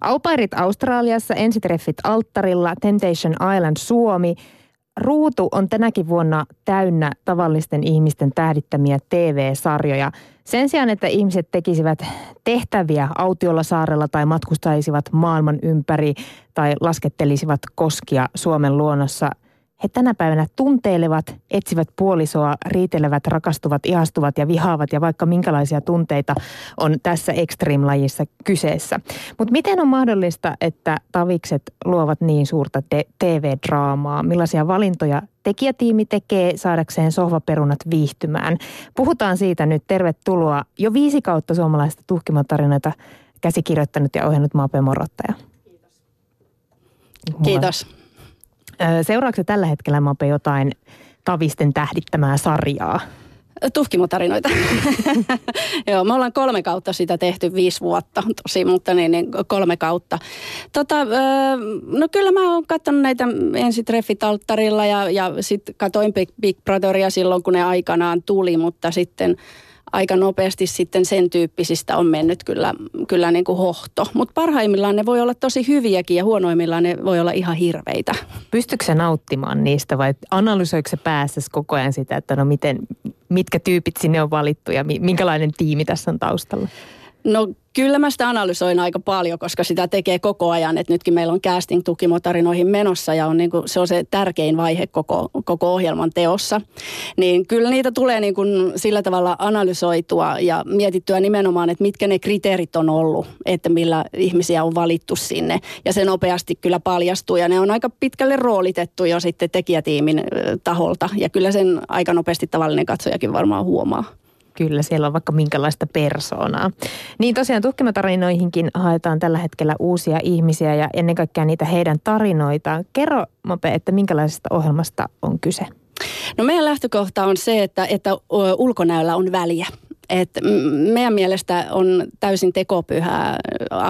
Aupairit Australiassa, ensitreffit alttarilla, Temptation Island Suomi. Ruutu on tänäkin vuonna täynnä tavallisten ihmisten tähdittämiä TV-sarjoja. Sen sijaan, että ihmiset tekisivät tehtäviä autiolla saarella tai matkustaisivat maailman ympäri tai laskettelisivat koskia Suomen luonnossa – he tänä päivänä tunteilevat, etsivät puolisoa, riitelevät, rakastuvat, ihastuvat ja vihaavat ja vaikka minkälaisia tunteita on tässä extreme-lajissa kyseessä. Mutta miten on mahdollista, että tavikset luovat niin suurta te- TV-draamaa? Millaisia valintoja tekijätiimi tekee saadakseen sohvaperunat viihtymään? Puhutaan siitä nyt. Tervetuloa jo viisi kautta suomalaista tuhkimotarinoita käsikirjoittanut ja ohjannut Maape Morottaja. Kiitos. Kiitos. Seuraavaksi tällä hetkellä Mape jotain Tavisten tähdittämää sarjaa? Tuhkimotarinoita. Joo, me ollaan kolme kautta sitä tehty, viisi vuotta tosi, mutta niin, niin kolme kautta. Tota, no kyllä mä oon katsonut näitä ensitreffit alttarilla ja, ja sitten katoin Big, Big Brotheria silloin, kun ne aikanaan tuli, mutta sitten – aika nopeasti sitten sen tyyppisistä on mennyt kyllä, kyllä niin kuin hohto. Mutta parhaimmillaan ne voi olla tosi hyviäkin ja huonoimmillaan ne voi olla ihan hirveitä. Pystytkö sä nauttimaan niistä vai analysoiko se päässä koko ajan sitä, että no miten, mitkä tyypit sinne on valittu ja minkälainen tiimi tässä on taustalla? No Kyllä mä sitä analysoin aika paljon, koska sitä tekee koko ajan. Että nytkin meillä on casting-tukimotarinoihin menossa ja on niin kuin, se on se tärkein vaihe koko, koko ohjelman teossa. Niin kyllä niitä tulee niin kuin sillä tavalla analysoitua ja mietittyä nimenomaan, että mitkä ne kriteerit on ollut, että millä ihmisiä on valittu sinne. Ja se nopeasti kyllä paljastuu ja ne on aika pitkälle roolitettu jo sitten tekijätiimin taholta. Ja kyllä sen aika nopeasti tavallinen katsojakin varmaan huomaa. Kyllä, siellä on vaikka minkälaista persoonaa. Niin tosiaan tutkimatarinoihinkin haetaan tällä hetkellä uusia ihmisiä ja ennen kaikkea niitä heidän tarinoitaan. Kerro Mope, että minkälaisesta ohjelmasta on kyse? No meidän lähtökohta on se, että, että ulkonäöllä on väliä. Et meidän mielestä on täysin tekopyhää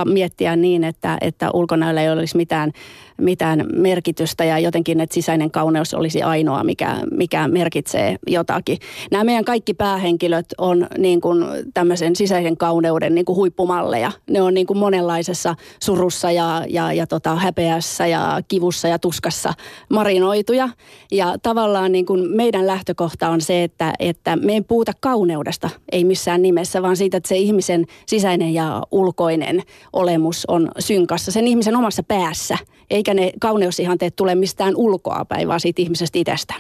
miettiä niin, että, että ulkonäöllä ei olisi mitään mitään merkitystä ja jotenkin, että sisäinen kauneus olisi ainoa, mikä, mikä merkitsee jotakin. Nämä meidän kaikki päähenkilöt on niin kuin tämmöisen sisäisen kauneuden niin kuin huippumalleja. Ne on niin kuin monenlaisessa surussa ja, ja, ja tota, häpeässä ja kivussa ja tuskassa marinoituja. Ja tavallaan niin kuin meidän lähtökohta on se, että, että me ei puhuta kauneudesta, ei missään nimessä, vaan siitä, että se ihmisen sisäinen ja ulkoinen olemus on synkassa sen ihmisen omassa päässä, eikä ne kauneusihanteet tule mistään ulkoapäin, vaan siitä ihmisestä itsestä.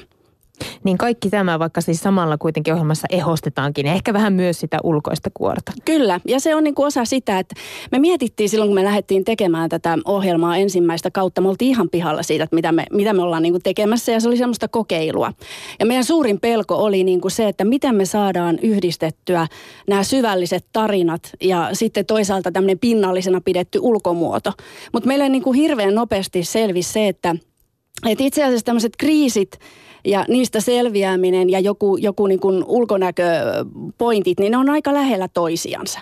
Niin kaikki tämä, vaikka siis samalla kuitenkin ohjelmassa ehostetaankin, ehkä vähän myös sitä ulkoista kuorta. Kyllä, ja se on niin kuin osa sitä, että me mietittiin silloin, kun me lähdettiin tekemään tätä ohjelmaa ensimmäistä kautta, me oltiin ihan pihalla siitä, että mitä me, mitä me ollaan niin kuin tekemässä, ja se oli semmoista kokeilua. Ja meidän suurin pelko oli niin kuin se, että miten me saadaan yhdistettyä nämä syvälliset tarinat ja sitten toisaalta tämmöinen pinnallisena pidetty ulkomuoto. Mutta meille niin kuin hirveän nopeasti selvisi se, että, että itse asiassa tämmöiset kriisit, ja niistä selviäminen ja joku, joku niin kuin ulkonäköpointit, niin ne on aika lähellä toisiansa.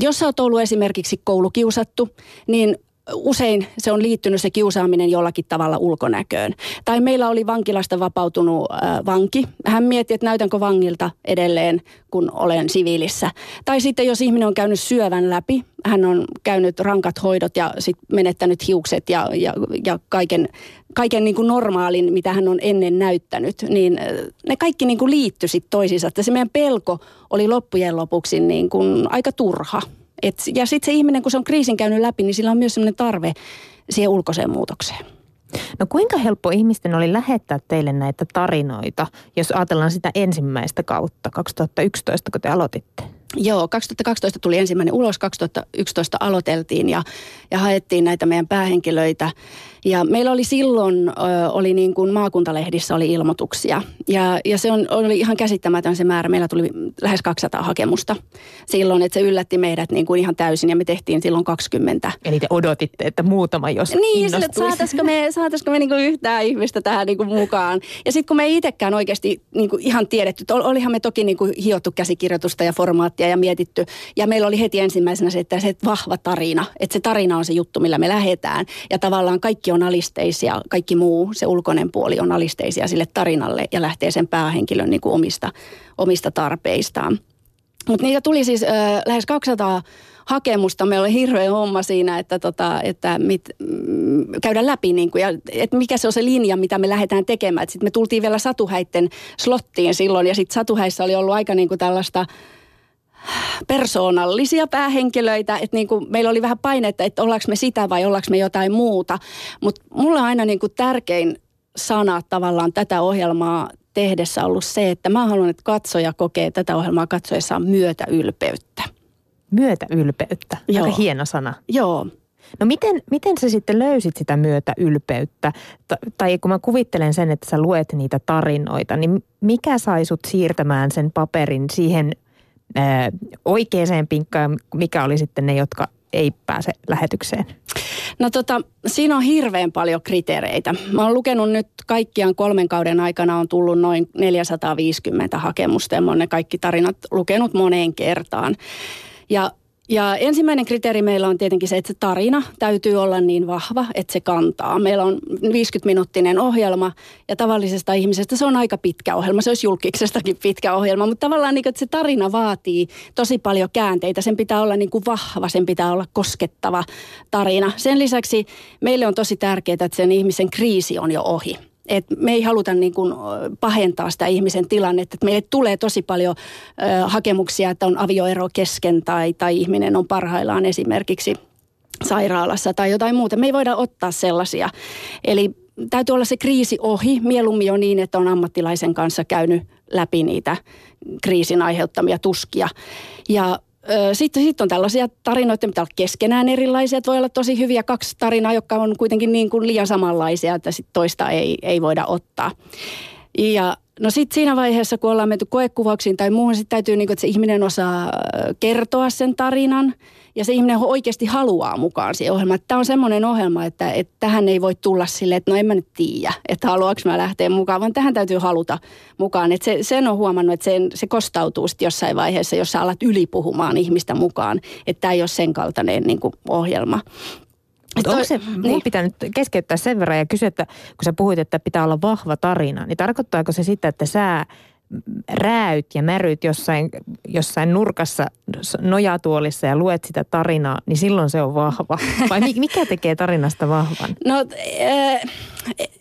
Jos sä oot ollut esimerkiksi koulukiusattu, niin usein se on liittynyt se kiusaaminen jollakin tavalla ulkonäköön. Tai meillä oli vankilasta vapautunut äh, vanki. Hän mietti, että näytänkö vangilta edelleen, kun olen siviilissä. Tai sitten jos ihminen on käynyt syövän läpi, hän on käynyt rankat hoidot ja sit menettänyt hiukset ja, ja, ja kaiken, kaiken niin kuin normaalin, mitä hän on ennen näyttänyt, niin ne kaikki niin kuin liittyi sitten toisiinsa. Että se meidän pelko oli loppujen lopuksi niin kuin aika turha. Et, ja sitten se ihminen, kun se on kriisin käynyt läpi, niin sillä on myös sellainen tarve siihen ulkoiseen muutokseen. No kuinka helppo ihmisten oli lähettää teille näitä tarinoita, jos ajatellaan sitä ensimmäistä kautta 2011, kun te aloititte? Joo, 2012 tuli ensimmäinen ulos, 2011 aloiteltiin ja, ja haettiin näitä meidän päähenkilöitä. Ja meillä oli silloin, ö, oli niin kuin maakuntalehdissä oli ilmoituksia. Ja, ja se on, oli ihan käsittämätön se määrä. Meillä tuli lähes 200 hakemusta silloin, että se yllätti meidät niin kuin ihan täysin ja me tehtiin silloin 20. Eli te odotitte, että muutama jos Niin, sille, että saataisiko me, saataisiko me niin kuin yhtään ihmistä tähän niin kuin mukaan. Ja sitten kun me ei itsekään oikeasti niin kuin ihan tiedetty, olihan me toki niin kuin hiottu käsikirjoitusta ja formaattia ja mietitty. Ja meillä oli heti ensimmäisenä se, että se vahva tarina, että se tarina on se juttu, millä me lähdetään. Ja tavallaan kaikki on alisteisia, kaikki muu, se ulkoinen puoli on alisteisia sille tarinalle ja lähtee sen päähenkilön niin kuin omista, omista tarpeistaan. Mutta niitä tuli siis äh, lähes 200 hakemusta. Meillä oli hirveä homma siinä, että, tota, että mit, mm, käydä läpi, niin kuin, ja, että mikä se on se linja, mitä me lähdetään tekemään. Sitten me tultiin vielä Satuhäitten slottiin silloin, ja sitten Satuhäissä oli ollut aika niin kuin tällaista persoonallisia päähenkilöitä, että niin kuin meillä oli vähän painetta, että ollaanko me sitä vai ollaanko me jotain muuta. Mutta mulle on aina niin kuin tärkein sana tavallaan tätä ohjelmaa tehdessä ollut se, että mä haluan, että katsoja kokee tätä ohjelmaa katsoessaan myötäylpeyttä. Myötäylpeyttä, Joo. aika hieno sana. Joo. No miten, miten sä sitten löysit sitä myötäylpeyttä? tai kun mä kuvittelen sen, että sä luet niitä tarinoita, niin mikä sai sut siirtämään sen paperin siihen oikeaan pinkkaan, mikä oli sitten ne, jotka ei pääse lähetykseen? No tota, siinä on hirveän paljon kriteereitä. Mä oon lukenut nyt kaikkiaan kolmen kauden aikana on tullut noin 450 hakemusta ja mä oon ne kaikki tarinat lukenut moneen kertaan. Ja ja ensimmäinen kriteeri meillä on tietenkin se, että se tarina täytyy olla niin vahva, että se kantaa. Meillä on 50-minuuttinen ohjelma ja tavallisesta ihmisestä se on aika pitkä ohjelma. Se olisi julkiksestakin pitkä ohjelma, mutta tavallaan niin, että se tarina vaatii tosi paljon käänteitä. Sen pitää olla niin kuin vahva, sen pitää olla koskettava tarina. Sen lisäksi meille on tosi tärkeää, että sen ihmisen kriisi on jo ohi et me ei haluta niin kuin pahentaa sitä ihmisen tilannetta. Et meille tulee tosi paljon ö, hakemuksia, että on avioero kesken tai, tai ihminen on parhaillaan esimerkiksi sairaalassa tai jotain muuta. Me ei voida ottaa sellaisia. Eli täytyy olla se kriisi ohi, mieluummin jo niin, että on ammattilaisen kanssa käynyt läpi niitä kriisin aiheuttamia tuskia. Ja sitten sit on tällaisia tarinoita, mitä on keskenään erilaisia. Että voi olla tosi hyviä kaksi tarinaa, jotka on kuitenkin niin kuin liian samanlaisia, että sit toista ei, ei voida ottaa. Ja no sitten siinä vaiheessa, kun ollaan menty koekuvauksiin tai muuhun, sitten täytyy, niin kuin, että se ihminen osaa kertoa sen tarinan – ja se ihminen oikeasti haluaa mukaan siihen ohjelmaan. Tämä on semmoinen ohjelma, että, että tähän ei voi tulla sille, että no en mä nyt tiedä, että haluanko mä lähteä mukaan, vaan tähän täytyy haluta mukaan. Että se, sen on huomannut, että sen, se kostautuu sitten jossain vaiheessa, jos sä alat ylipuhumaan ihmistä mukaan, että tämä ei ole sen kaltainen niin kuin ohjelma. Mutta onko se, niin. pitää nyt keskeyttää sen verran ja kysyä, että kun sä puhuit, että pitää olla vahva tarina, niin tarkoittaako se sitä, että sä rääyt ja märyt jossain, jossain nurkassa nojatuolissa ja luet sitä tarinaa, niin silloin se on vahva. Vai mikä tekee tarinasta vahvan? No äh,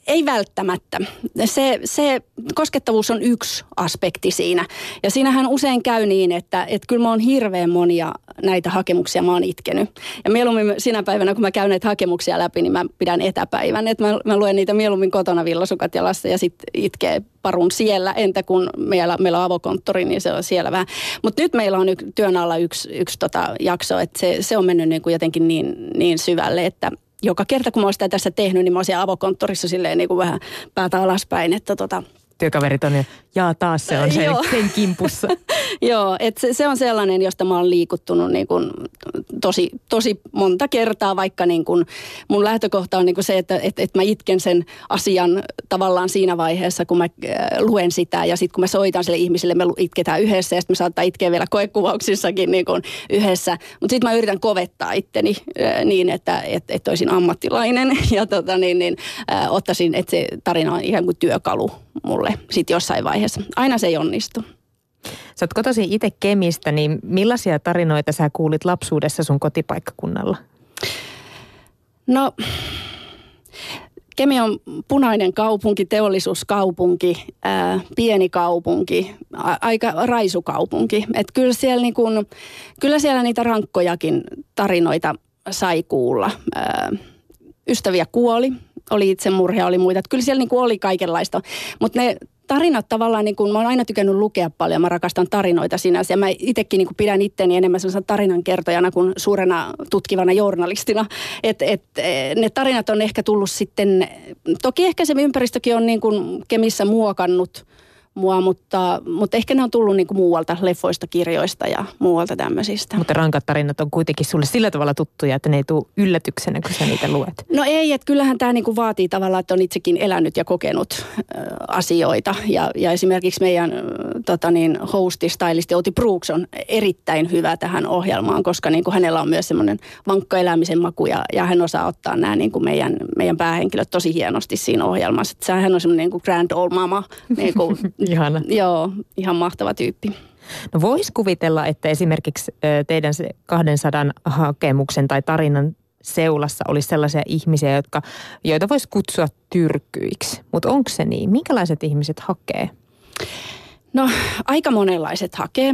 ei välttämättä. Se, se koskettavuus on yksi aspekti siinä. Ja siinähän usein käy niin, että, että kyllä mä oon hirveän monia näitä hakemuksia mä oon itkenyt. Ja mieluummin sinä päivänä, kun mä käyn näitä hakemuksia läpi, niin mä pidän etäpäivän. Että mä, mä luen niitä mieluummin kotona villasukat ja lasta ja sitten itkee parun siellä. Entä kun meillä, meillä on avokonttori, niin se on siellä vähän. Mutta nyt meillä on työn alla yksi, yksi tota jakso, että se, se on mennyt niin kuin jotenkin niin, niin syvälle, että joka kerta kun mä oon sitä tässä tehnyt, niin mä oon siellä avokonttorissa silleen niin kuin vähän päätä alaspäin, että tota, työkaverit on jo, jaa taas se on sen, sen kimpussa. Joo, että se, se on sellainen, josta mä oon liikuttunut niin kuin tosi, tosi monta kertaa, vaikka niin kuin mun lähtökohta on niin kuin se, että et, et mä itken sen asian tavallaan siinä vaiheessa, kun mä äh, luen sitä ja sitten kun mä soitan sille ihmisille, me itketään yhdessä ja sitten me saattaa itkeä vielä koekuvauksissakin niin kuin yhdessä. Mutta sitten mä yritän kovettaa itteni äh, niin, että et, et olisin ammattilainen ja tota, niin, niin, äh, ottaisin, että se tarina on ihan kuin työkalu mulle sitten jossain vaiheessa. Aina se ei onnistu. Sä oot kotosi itse Kemistä, niin millaisia tarinoita sä kuulit lapsuudessa sun kotipaikkakunnalla? No, Kemi on punainen kaupunki, teollisuuskaupunki, ää, pieni kaupunki, a, aika raisukaupunki. Et kyllä, siellä niin kun, kyllä siellä niitä rankkojakin tarinoita sai kuulla. Ää, ystäviä kuoli, oli itsemurhia, oli muita. Että kyllä siellä niin oli kaikenlaista. Mutta ne tarinat tavallaan, niin kuin, mä oon aina tykännyt lukea paljon, mä rakastan tarinoita sinänsä. Ja mä itsekin niin pidän itteni enemmän sellaisena tarinankertojana kuin suurena tutkivana journalistina. Et, et, ne tarinat on ehkä tullut sitten, toki ehkä se ympäristökin on niin kuin Kemissä muokannut – mua, mutta, mutta ehkä ne on tullut niin kuin muualta, leffoista, kirjoista ja muualta tämmöisistä. Mutta rankat tarinat on kuitenkin sulle sillä tavalla tuttuja, että ne ei tule yllätyksenä, kun sä niitä luet. No ei, että kyllähän tämä niin kuin vaatii tavallaan, että on itsekin elänyt ja kokenut äh, asioita. Ja, ja esimerkiksi meidän äh, tota niin, hosti, stylisti Outi Brooks on erittäin hyvä tähän ohjelmaan, koska niin kuin hänellä on myös semmoinen vankka elämisen maku ja, ja hän osaa ottaa nämä niin kuin meidän, meidän päähenkilöt tosi hienosti siinä ohjelmassa. Että hän on semmoinen niin kuin grand old mama, niin kuin Ihana. Joo, ihan mahtava tyyppi. No voisi kuvitella, että esimerkiksi teidän 200 hakemuksen tai tarinan seulassa olisi sellaisia ihmisiä, jotka, joita voisi kutsua tyrkyiksi. Mutta onko se niin? Minkälaiset ihmiset hakee? No aika monenlaiset hakee.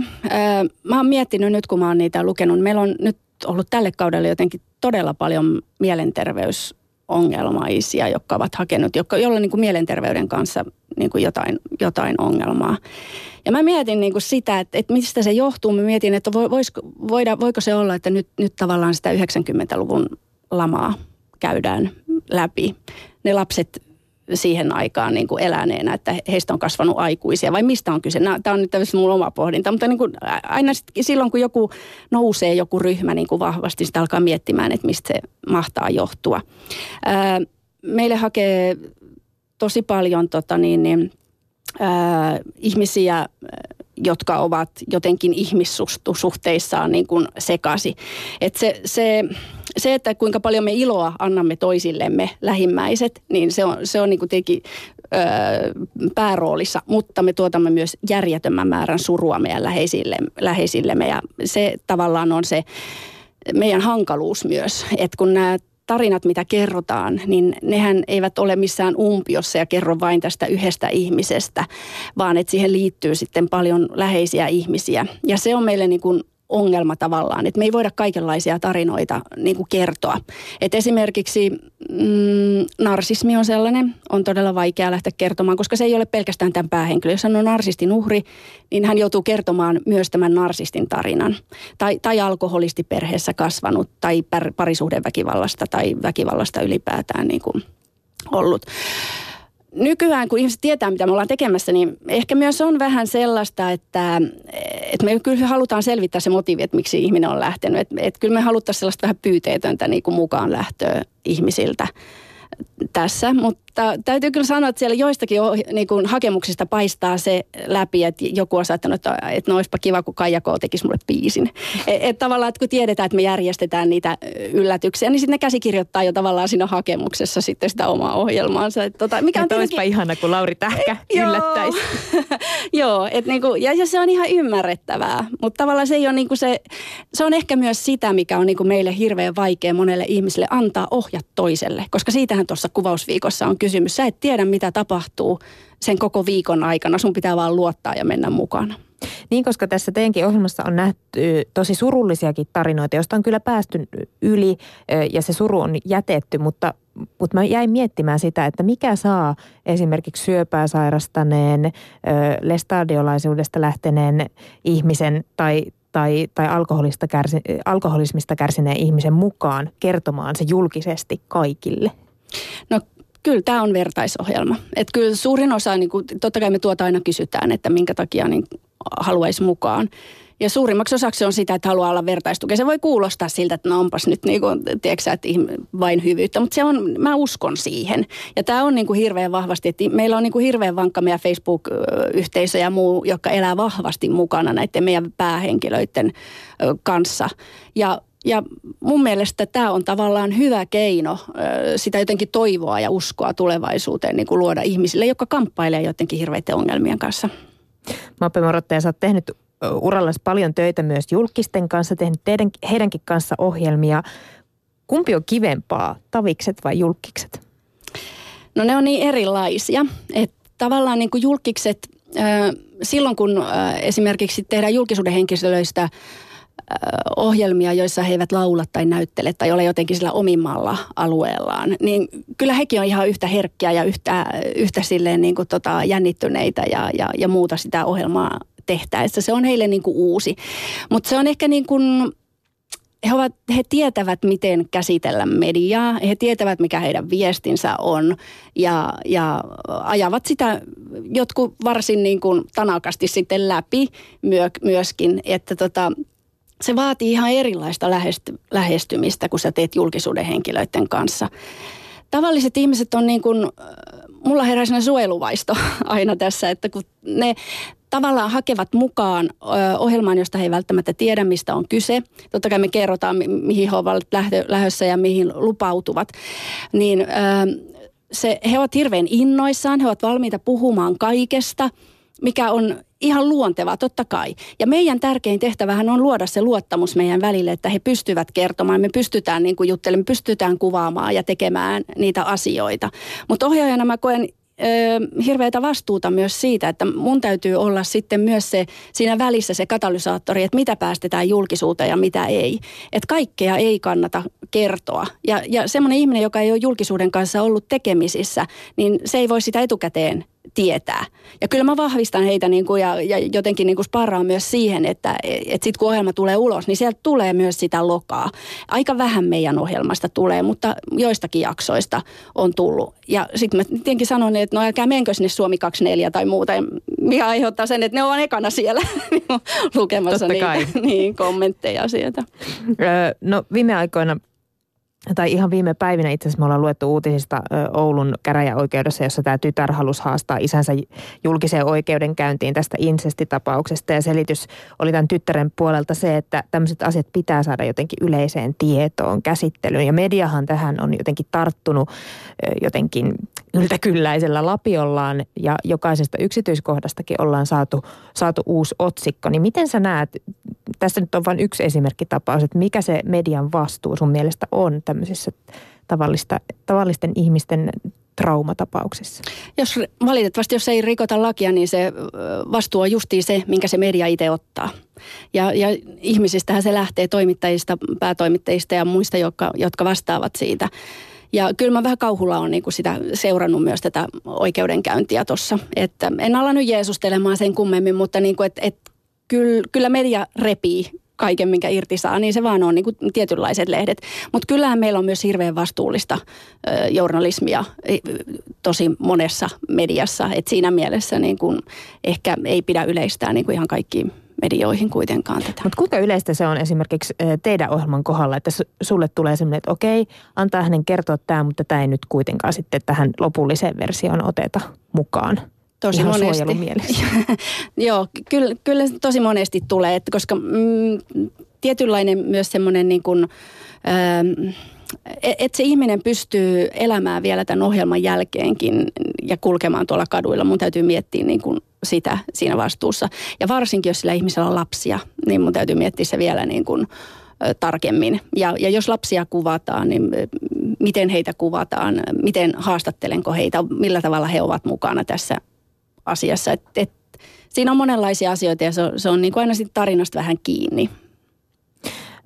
Mä oon miettinyt nyt, kun mä oon niitä lukenut. Meillä on nyt ollut tälle kaudelle jotenkin todella paljon mielenterveysongelmaisia, jotka ovat hakenut, jotka, joilla on niin kuin mielenterveyden kanssa niin kuin jotain, jotain ongelmaa. Ja mä mietin niin kuin sitä, että, että mistä se johtuu. Mä mietin, että voisiko, voida, voiko se olla, että nyt, nyt tavallaan sitä 90-luvun lamaa käydään läpi. Ne lapset siihen aikaan niin kuin eläneenä, että heistä on kasvanut aikuisia vai mistä on kyse? Tämä on nyt tämmöistä mun oma pohdinta, mutta niin kuin aina sit, silloin kun joku nousee joku ryhmä niin kuin vahvasti, sitä alkaa miettimään, että mistä se mahtaa johtua. Ää, meille hakee tosi paljon tota niin, niin, ää, ihmisiä, jotka ovat jotenkin ihmissuhteissaan niin kuin sekasi. Et se, se, se, että kuinka paljon me iloa annamme toisillemme, lähimmäiset, niin se on, se on niin kuin teki, ö, pääroolissa, mutta me tuotamme myös järjettömän määrän surua meidän läheisille, läheisillemme ja se tavallaan on se meidän hankaluus myös, että kun nämä tarinat, mitä kerrotaan, niin nehän eivät ole missään umpiossa ja kerro vain tästä yhdestä ihmisestä, vaan että siihen liittyy sitten paljon läheisiä ihmisiä. Ja se on meille niin kuin ongelma tavallaan, että me ei voida kaikenlaisia tarinoita niin kuin kertoa. Et esimerkiksi mm, narsismi on sellainen, on todella vaikea lähteä kertomaan, koska se ei ole pelkästään tämän päähenkilö. Jos hän on narsistin uhri, niin hän joutuu kertomaan myös tämän narsistin tarinan. Tai, tai alkoholistiperheessä kasvanut, tai parisuhdeväkivallasta tai väkivallasta ylipäätään niin kuin ollut nykyään, kun ihmiset tietää, mitä me ollaan tekemässä, niin ehkä myös on vähän sellaista, että, että me kyllä halutaan selvittää se motiivi, että miksi ihminen on lähtenyt. Että, että kyllä me haluttaisiin sellaista vähän pyyteetöntä niin kuin mukaan lähtöä ihmisiltä tässä, mutta täytyy kyllä sanoa, että siellä joistakin niin kuin hakemuksista paistaa se läpi, että joku on saattanut, että, että no olisipa kiva, kun Kaija K. tekisi mulle biisin. Että et tavallaan, että kun tiedetään, että me järjestetään niitä yllätyksiä, niin sitten ne käsikirjoittaa jo tavallaan siinä hakemuksessa sitten sitä omaa ohjelmaansa. Että tota, mikä on tietenkin... ihana, kun Lauri Tähkä yllättäisi. Joo, et niin kuin, ja, ja se on ihan ymmärrettävää, mutta tavallaan se ei ole niin kuin se, se on ehkä myös sitä, mikä on niin kuin meille hirveän vaikea monelle ihmiselle antaa ohjat toiselle, koska siitähän tuossa kuvausviikossa on kysymys. Sä et tiedä, mitä tapahtuu sen koko viikon aikana. Sun pitää vaan luottaa ja mennä mukana. Niin, koska tässä teidänkin ohjelmassa on nähty tosi surullisiakin tarinoita, joista on kyllä päästy yli ja se suru on jätetty, mutta, mutta mä jäin miettimään sitä, että mikä saa esimerkiksi syöpää sairastaneen, lestadiolaisuudesta lähteneen ihmisen tai, tai, tai alkoholista kärsi, alkoholismista kärsineen ihmisen mukaan kertomaan se julkisesti kaikille? No kyllä tämä on vertaisohjelma. Et kyllä suurin osa, niin kuin, totta kai me tuota aina kysytään, että minkä takia niin haluaisi mukaan. Ja suurimmaksi osaksi on sitä, että haluaa olla vertaistuke. Se voi kuulostaa siltä, että no onpas nyt niin kuin, tiedätkö, että vain hyvyyttä, mutta se on, mä uskon siihen. Ja tämä on niin kuin hirveän vahvasti, että meillä on niin kuin hirveän vankka meidän Facebook-yhteisö ja muu, joka elää vahvasti mukana näiden meidän päähenkilöiden kanssa. Ja ja mun mielestä tämä on tavallaan hyvä keino sitä jotenkin toivoa ja uskoa tulevaisuuteen niin kuin luoda ihmisille, jotka kamppailee jotenkin hirveiden ongelmien kanssa. Mappe Morottaja, sä oot tehnyt urallasi paljon töitä myös julkisten kanssa, tehnyt teidän, heidänkin kanssa ohjelmia. Kumpi on kivempaa, tavikset vai julkikset? No ne on niin erilaisia, että tavallaan niin kuin julkikset, silloin kun esimerkiksi tehdään julkisuuden henkilöistä ohjelmia, joissa he eivät laula tai näyttele tai ole jotenkin sillä omimmalla alueellaan, niin kyllä hekin on ihan yhtä herkkiä ja yhtä, yhtä silleen niin kuin tota jännittyneitä ja, ja, ja muuta sitä ohjelmaa tehtäessä. Se on heille niin kuin uusi. Mutta se on ehkä niin kuin, he, ovat, he tietävät, miten käsitellä mediaa. He tietävät, mikä heidän viestinsä on ja, ja ajavat sitä jotkut varsin niin kuin tanakasti sitten läpi myö, myöskin, että tota, se vaatii ihan erilaista lähesty, lähestymistä, kun sä teet julkisuuden henkilöiden kanssa. Tavalliset ihmiset on niin kuin, mulla herää suojeluvaisto aina tässä, että kun ne tavallaan hakevat mukaan ohjelmaan, josta he ei välttämättä tiedä, mistä on kyse. Totta kai me kerrotaan, mihin he ovat lähdössä ja mihin lupautuvat. Niin se, he ovat hirveän innoissaan, he ovat valmiita puhumaan kaikesta, mikä on ihan luontevaa, totta kai. Ja meidän tärkein tehtävähän on luoda se luottamus meidän välille, että he pystyvät kertomaan, me pystytään niin kuin juttelemaan, me pystytään kuvaamaan ja tekemään niitä asioita. Mutta ohjaajana mä koen hirveätä vastuuta myös siitä, että mun täytyy olla sitten myös se siinä välissä se katalysaattori, että mitä päästetään julkisuuteen ja mitä ei. Että kaikkea ei kannata kertoa. Ja, ja semmoinen ihminen, joka ei ole julkisuuden kanssa ollut tekemisissä, niin se ei voi sitä etukäteen tietää. Ja kyllä mä vahvistan heitä niin kuin ja, ja jotenkin niin kuin sparraan myös siihen, että et sitten kun ohjelma tulee ulos, niin sieltä tulee myös sitä lokaa. Aika vähän meidän ohjelmasta tulee, mutta joistakin jaksoista on tullut. Ja sitten mä tietenkin sanon, että no älkää menkö sinne Suomi 24 tai muuta, mikä aiheuttaa sen, että ne on ekana siellä lukemassa niitä, niin, kommentteja sieltä. no viime aikoina tai ihan viime päivinä itse asiassa me ollaan luettu uutisista Oulun käräjäoikeudessa, jossa tämä tytär halusi haastaa isänsä julkiseen oikeudenkäyntiin tästä insestitapauksesta. Ja selitys oli tämän tyttären puolelta se, että tämmöiset asiat pitää saada jotenkin yleiseen tietoon, käsittelyyn. Ja mediahan tähän on jotenkin tarttunut jotenkin yltäkylläisellä lapiollaan ja jokaisesta yksityiskohdastakin ollaan saatu, saatu uusi otsikko. Niin miten sä näet, tässä nyt on vain yksi esimerkkitapaus, että mikä se median vastuu sun mielestä on tämmöisissä tavallista, tavallisten ihmisten traumatapauksissa? Jos valitettavasti, jos ei rikota lakia, niin se vastuu on justiin se, minkä se media itse ottaa. Ja, ja ihmisistähän se lähtee toimittajista, päätoimittajista ja muista, jotka, jotka vastaavat siitä. Ja kyllä mä vähän kauhulla on niin kuin sitä seurannut myös tätä oikeudenkäyntiä tuossa. Että en ala nyt jeesustelemaan sen kummemmin, mutta niin kuin, että, että kyllä, kyllä media repii kaiken, minkä irti saa, niin se vaan on niin kuin tietynlaiset lehdet. Mutta kyllähän meillä on myös hirveän vastuullista ö, journalismia tosi monessa mediassa. Et siinä mielessä niin kuin ehkä ei pidä yleistää niin kuin ihan kaikkiin medioihin kuitenkaan tätä. Mutta kuinka yleistä se on esimerkiksi teidän ohjelman kohdalla, että sulle tulee sellainen, että okei, antaa hänen kertoa tämä, mutta tämä ei nyt kuitenkaan sitten tähän lopulliseen versioon oteta mukaan? Tosi Ihan monesti. Joo, kyllä, kyllä tosi monesti tulee, että koska mm, tietynlainen myös semmoinen niin kuin, ähm, että se ihminen pystyy elämään vielä tämän ohjelman jälkeenkin ja kulkemaan tuolla kaduilla. Mun täytyy miettiä niin kuin sitä siinä vastuussa. Ja varsinkin, jos sillä ihmisellä on lapsia, niin mun täytyy miettiä se vielä niin kuin, tarkemmin. Ja, ja jos lapsia kuvataan, niin miten heitä kuvataan, miten haastattelenko heitä, millä tavalla he ovat mukana tässä asiassa. Et, et, siinä on monenlaisia asioita ja se on, se on niin kuin aina sit tarinasta vähän kiinni.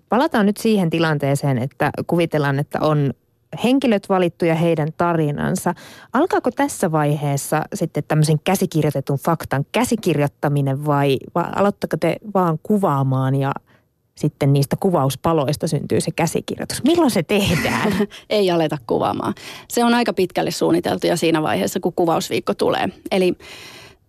Palataan nyt siihen tilanteeseen, että kuvitellaan, että on henkilöt valittu ja heidän tarinansa. Alkaako tässä vaiheessa sitten tämmöisen käsikirjoitetun faktan käsikirjoittaminen vai, vai aloittako te vaan kuvaamaan ja sitten niistä kuvauspaloista syntyy se käsikirjoitus. Milloin se tehdään? Ei aleta kuvaamaan. Se on aika pitkälle suunniteltu ja siinä vaiheessa, kun kuvausviikko tulee. Eli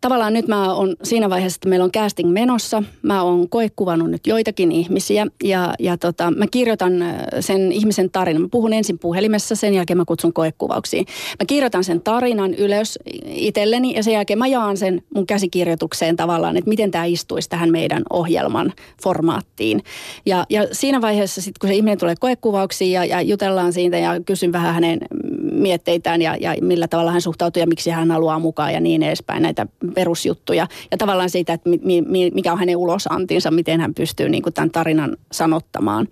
tavallaan nyt mä oon siinä vaiheessa, että meillä on casting menossa. Mä oon koekuvannut nyt joitakin ihmisiä ja, ja tota, mä kirjoitan sen ihmisen tarinan. Mä puhun ensin puhelimessa, sen jälkeen mä kutsun koekuvauksiin. Mä kirjoitan sen tarinan ylös itselleni ja sen jälkeen mä jaan sen mun käsikirjoitukseen tavallaan, että miten tämä istuisi tähän meidän ohjelman formaattiin. Ja, ja siinä vaiheessa sitten, kun se ihminen tulee koekuvauksiin ja, ja jutellaan siitä ja kysyn vähän hänen mietteitään ja, ja millä tavalla hän suhtautuu ja miksi hän haluaa mukaan ja niin edespäin näitä perusjuttuja. Ja tavallaan siitä, että mi, mi, mikä on hänen ulosantinsa, miten hän pystyy niin kuin tämän tarinan sanottamaan.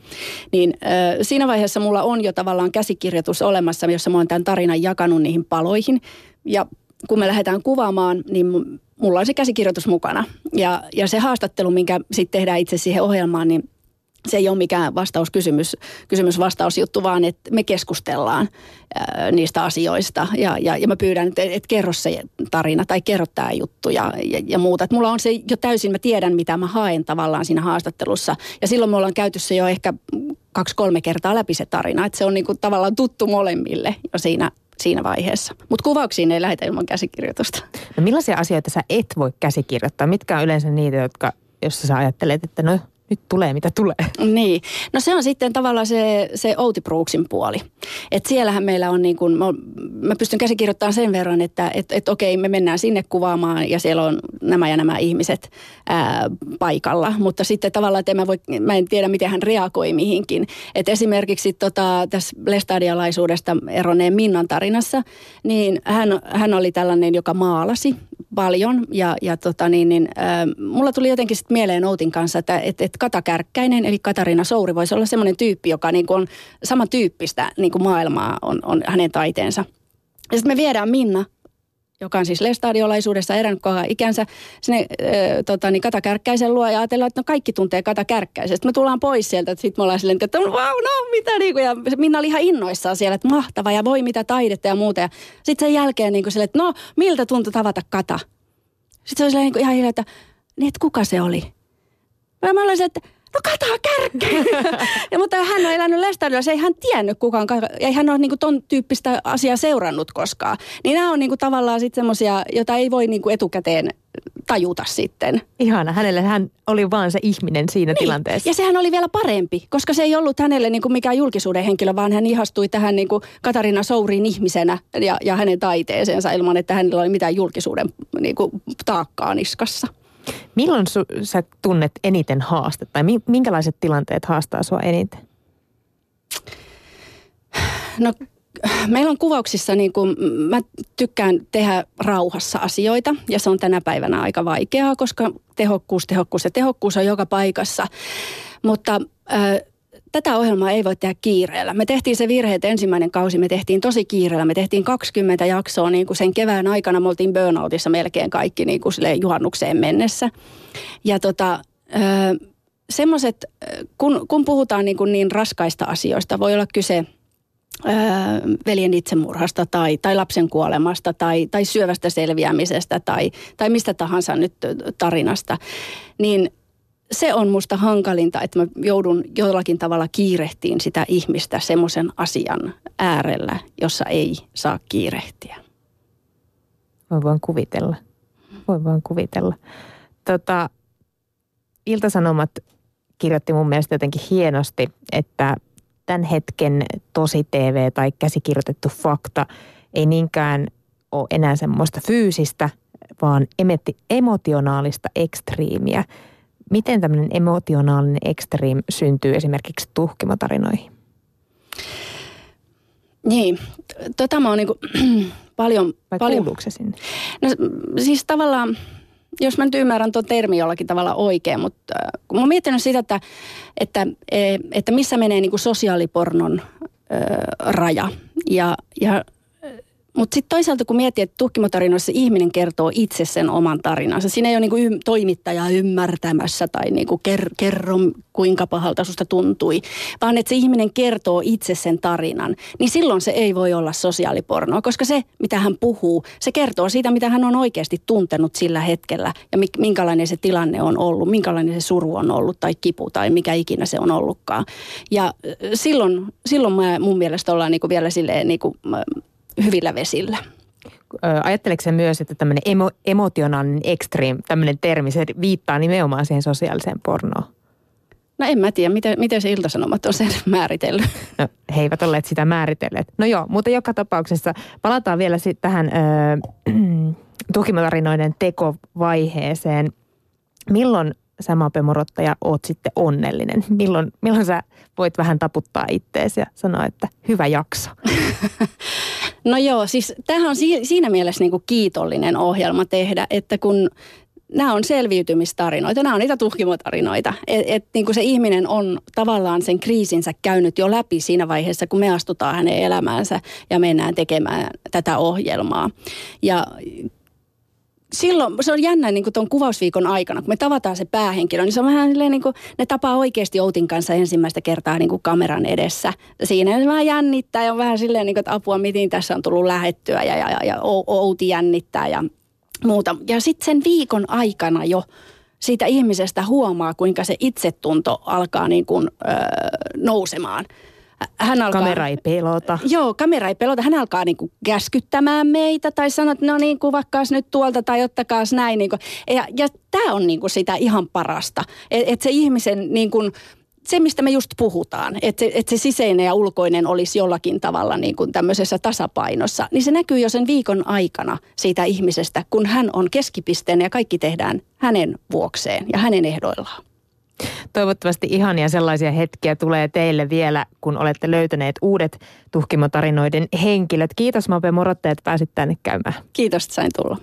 Niin äh, siinä vaiheessa mulla on jo tavallaan käsikirjoitus olemassa, jossa mä oon tämän tarinan jakanut niihin paloihin. Ja kun me lähdetään kuvaamaan, niin mulla on se käsikirjoitus mukana. Ja, ja se haastattelu, minkä sitten tehdään itse siihen ohjelmaan, niin se ei ole mikään vastauskysymys, kysymys-vastausjuttu, vaan että me keskustellaan ää, niistä asioista. Ja, ja, ja mä pyydän, että et kerro se tarina tai kerro tämä juttu ja, ja, ja muuta. Et mulla on se jo täysin, mä tiedän mitä mä haen tavallaan siinä haastattelussa. Ja silloin me ollaan käyty se jo ehkä kaksi-kolme kertaa läpi se tarina. Että se on niinku tavallaan tuttu molemmille jo siinä siinä vaiheessa. Mutta kuvauksiin ei lähetä ilman käsikirjoitusta. No millaisia asioita sä et voi käsikirjoittaa? Mitkä on yleensä niitä, jotka, jos sä ajattelet, että no nyt tulee mitä tulee. Niin, no se on sitten tavallaan se, se Outi Brooksin puoli. Et siellähän meillä on niin kuin, mä, pystyn käsikirjoittamaan sen verran, että et, et okei me mennään sinne kuvaamaan ja siellä on nämä ja nämä ihmiset ää, paikalla. Mutta sitten tavallaan, että mä, voi, mä en tiedä miten hän reagoi mihinkin. Et esimerkiksi tota, tässä lestadialaisuudesta eroneen Minnan tarinassa, niin hän, hän oli tällainen, joka maalasi paljon ja, ja tota niin, niin, äh, mulla tuli jotenkin sit mieleen Outin kanssa, että et, et Kata Kärkkäinen eli Katarina Souri voisi olla semmoinen tyyppi, joka niin kuin on samantyyppistä niin kuin maailmaa on, on hänen taiteensa. Ja sitten me viedään Minna joka on siis lestadiolaisuudessa erännyt koko ikänsä, sinne äh, tota, niin Kata Kärkkäisen luo ja ajatellaan, että no kaikki tuntee Kata Kärkkäisen. Sitten me tullaan pois sieltä, että sitten me ollaan silleen, että wow, no mitä niin kuin, ja Minna oli ihan innoissaan siellä, että mahtava ja voi mitä taidetta ja muuta. Ja sitten sen jälkeen niin kuin silleen, että no miltä tuntui tavata Kata? Sitten se oli silleen, niin kuin ihan hiljaa, että niin, että kuka se oli? Ja mä olin että no kataa kärkkä. ja, mutta hän on elänyt Lestadilla, ei hän tiennyt kukaan, ei hän ole niinku ton tyyppistä asiaa seurannut koskaan. Niin nämä on niinku tavallaan sitten semmoisia, joita ei voi niinku etukäteen tajuta sitten. Ihana, hänelle hän oli vaan se ihminen siinä niin. tilanteessa. Ja sehän oli vielä parempi, koska se ei ollut hänelle niin kuin mikään julkisuuden henkilö, vaan hän ihastui tähän niin kuin Katarina Sourin ihmisenä ja, ja hänen taiteeseensa ilman, että hänellä oli mitään julkisuuden niin kuin, taakkaa niskassa. Milloin su- sä tunnet eniten haastetta tai minkälaiset tilanteet haastaa sua eniten? No meillä on kuvauksissa, niin kuin, mä tykkään tehdä rauhassa asioita ja se on tänä päivänä aika vaikeaa, koska tehokkuus, tehokkuus ja tehokkuus on joka paikassa. Mutta äh, tätä ohjelmaa ei voi tehdä kiireellä. Me tehtiin se virhe, että ensimmäinen kausi me tehtiin tosi kiireellä. Me tehtiin 20 jaksoa niin kuin sen kevään aikana. Me oltiin burnoutissa melkein kaikki niin kuin juhannukseen mennessä. Ja tota, semmoiset, kun, kun puhutaan niin, kuin niin raskaista asioista, voi olla kyse öö, veljen itsemurhasta tai, tai lapsen kuolemasta tai, tai syövästä selviämisestä tai, tai mistä tahansa nyt tarinasta, niin se on musta hankalinta, että mä joudun jollakin tavalla kiirehtiin sitä ihmistä semmoisen asian äärellä, jossa ei saa kiirehtiä. Voin vaan kuvitella. Voin vaan kuvitella. Tota, Iltasanomat kirjoitti mun mielestä jotenkin hienosti, että tämän hetken tosi TV tai käsikirjoitettu fakta ei niinkään ole enää semmoista fyysistä, vaan emotionaalista ekstriimiä – Miten tämmöinen emotionaalinen extreme syntyy esimerkiksi tuhkimotarinoihin? Niin, tota mä oon niinku paljon... Vai paljon... se sinne? No siis tavallaan, jos mä nyt ymmärrän tuon termi jollakin tavalla oikein, mutta äh, kun mä oon miettinyt sitä, että, että, e, että missä menee niinku sosiaalipornon ö, raja. Ja, ja mutta sitten toisaalta kun miettii, että tuhkimotarinoissa ihminen kertoo itse sen oman tarinansa. Siinä ei ole niinku y- toimittaja ymmärtämässä tai niinku ker- kerro kuinka pahalta susta tuntui, vaan että se ihminen kertoo itse sen tarinan. Niin silloin se ei voi olla sosiaalipornoa, koska se mitä hän puhuu, se kertoo siitä mitä hän on oikeasti tuntenut sillä hetkellä ja minkälainen se tilanne on ollut, minkälainen se suru on ollut tai kipu tai mikä ikinä se on ollutkaan. Ja silloin, silloin mä, mun mielestä ollaan niinku vielä silleen niinku, hyvillä vesillä. Ajatteleeko se myös, että tämmöinen emo, emotionaalinen extreme, tämmöinen termi, se viittaa nimenomaan siihen sosiaaliseen pornoon? No en mä tiedä, miten, miten se iltasanomat on sen määritellyt. No, he eivät olleet sitä määritelleet. No joo, mutta joka tapauksessa palataan vielä sitten tähän äh, tukimotarinoiden tekovaiheeseen. Milloin sä Mape Morottaja oot sitten onnellinen? Milloin, milloin sä voit vähän taputtaa itteesi ja sanoa, että hyvä jakso? No joo, siis tämähän on siinä mielessä niin kuin kiitollinen ohjelma tehdä, että kun nämä on selviytymistarinoita, nämä on niitä tuhkimotarinoita. Että et, niin kuin se ihminen on tavallaan sen kriisinsä käynyt jo läpi siinä vaiheessa, kun me astutaan hänen elämäänsä ja mennään tekemään tätä ohjelmaa. Ja silloin se on jännä niin tuon kuvausviikon aikana, kun me tavataan se päähenkilö, niin se on vähän silleen niin kuin, ne tapaa oikeasti Outin kanssa ensimmäistä kertaa niin kuin kameran edessä. Siinä se vähän jännittää ja on vähän silleen, niin kuin, että apua, miten tässä on tullut lähettyä ja, ja, ja, ja Outi jännittää ja muuta. Ja sitten sen viikon aikana jo siitä ihmisestä huomaa, kuinka se itsetunto alkaa niin kuin, öö, nousemaan – hän alkaa, kamera ei pelota. Joo, kamera ei pelota. Hän alkaa niin kuin käskyttämään meitä tai sanoa, että no niin, kuvakkaas nyt tuolta tai ottakaas näin. Niin kuin. Ja, ja tämä on niin kuin sitä ihan parasta. Että et se ihmisen niin kuin, se, mistä me just puhutaan, että se, että se siseinen ja ulkoinen olisi jollakin tavalla niin kuin tämmöisessä tasapainossa, niin se näkyy jo sen viikon aikana siitä ihmisestä, kun hän on keskipisteen ja kaikki tehdään hänen vuokseen ja hänen ehdoillaan. Toivottavasti ihania sellaisia hetkiä tulee teille vielä, kun olette löytäneet uudet tuhkimotarinoiden henkilöt. Kiitos Mape Morotte, että pääsit tänne käymään. Kiitos, että sain tulla.